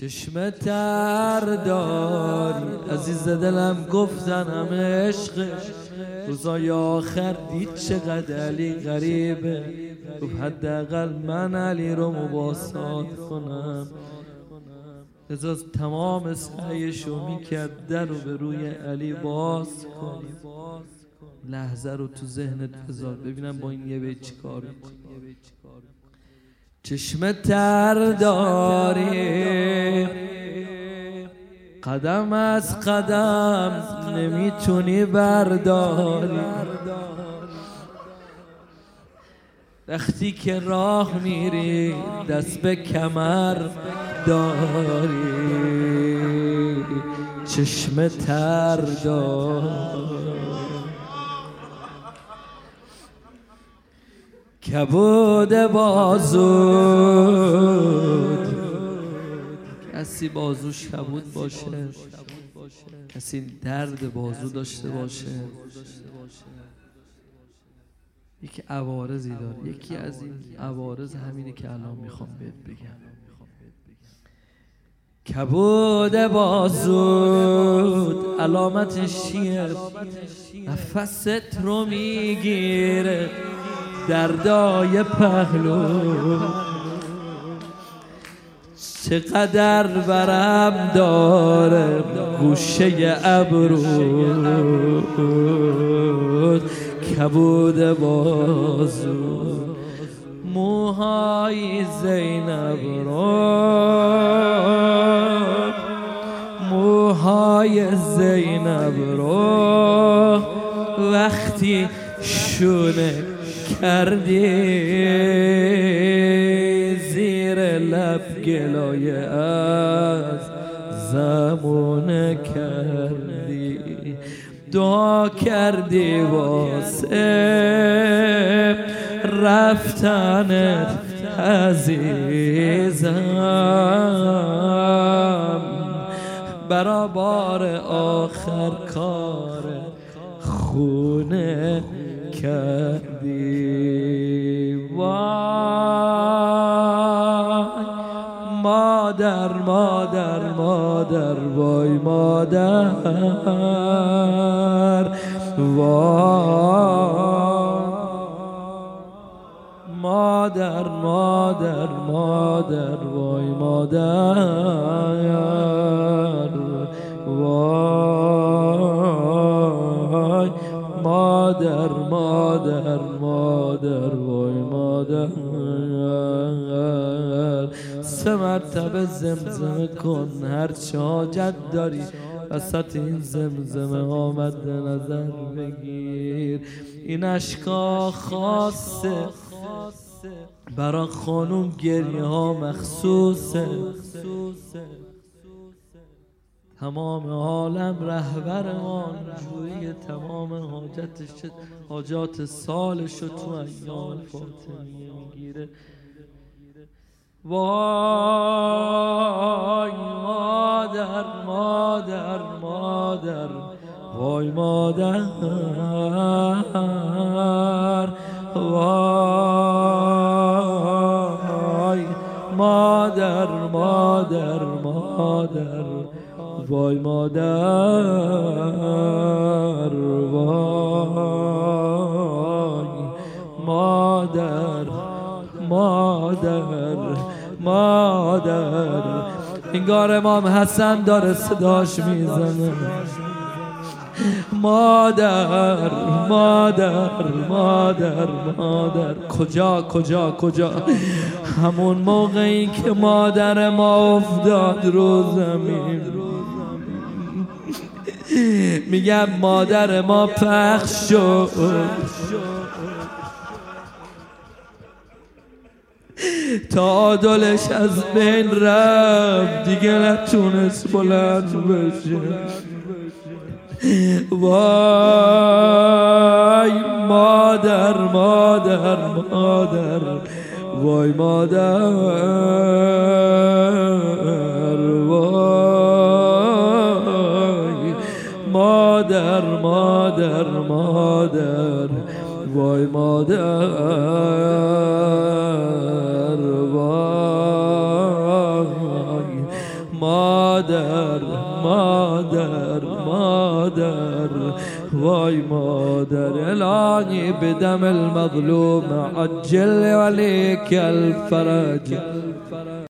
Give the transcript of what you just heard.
چشم تر داری عزیز دلم گفتن همه عشقش روزای آخر دید چقدر علی غریبه. گفت حداقل من علی رو مباسات کنم. لذا تمام سعیشو می‌کرد در رو به روی علی باز کنی لحظه رو تو ذهنت بذار. ببینم با این یه بیت چی کار چشم تر داری. قدم از قدم نمی‌تونی برداری. وقتی که راه میری دست به کمر داری. چشم تر داری. کبود بازود. کسی بازوش کبود باشه. کسی درد بازو داشته باشه. یکی عوارضی داره. یکی از این عوارض همینه که الان می‌خوام بهت بگم. کبود بازود. علامتش چیه؟ نفست رو می‌گیره. دردای پهلو. چقدر برم داره گوشه ابرو. کبود بازو. موهای زینب رو. موهای زینب رو. وقتی شونه کردی؟ زیر لب گلایه از زمان کردی. دعا کردی واسه رفتنت عزیزم. برا بار آخر کار خونه کردی وای. مادر مادر مادر وای مادر. وای. مادر مادر مادر وای مادر. سه مرتبه زمزمه کن هر چه حاجت داری. وسط این زمزمه آمد نظر بگیر. این اشکا خاصه. برا خانوم گریه ها مخصوصه. تمام عالم رهبرمان جوی تمام حاجتش حاجات سالش تو ایام فاطمیه می‌گیره. وای مادر مادر مادر وای مادر وای مادر. مادر مادر وای مادر وای مادر مادر مادر. انگار امام حسن داره صداش می‌زنه. مادر مادر مادر مادر. کجا کجا کجا؟ همون موقعی که مادر ما افتاد رو زمین. میگم مادر ما پخش شد. تعادلش از بین رفت دیگه نتونست بلند بشه. وای مادر مادر مادر وای مادر وای مادر مادر مادر وای مادر. مادر. وای مادر الهی بدم المظلوم عجل وليك الفرج.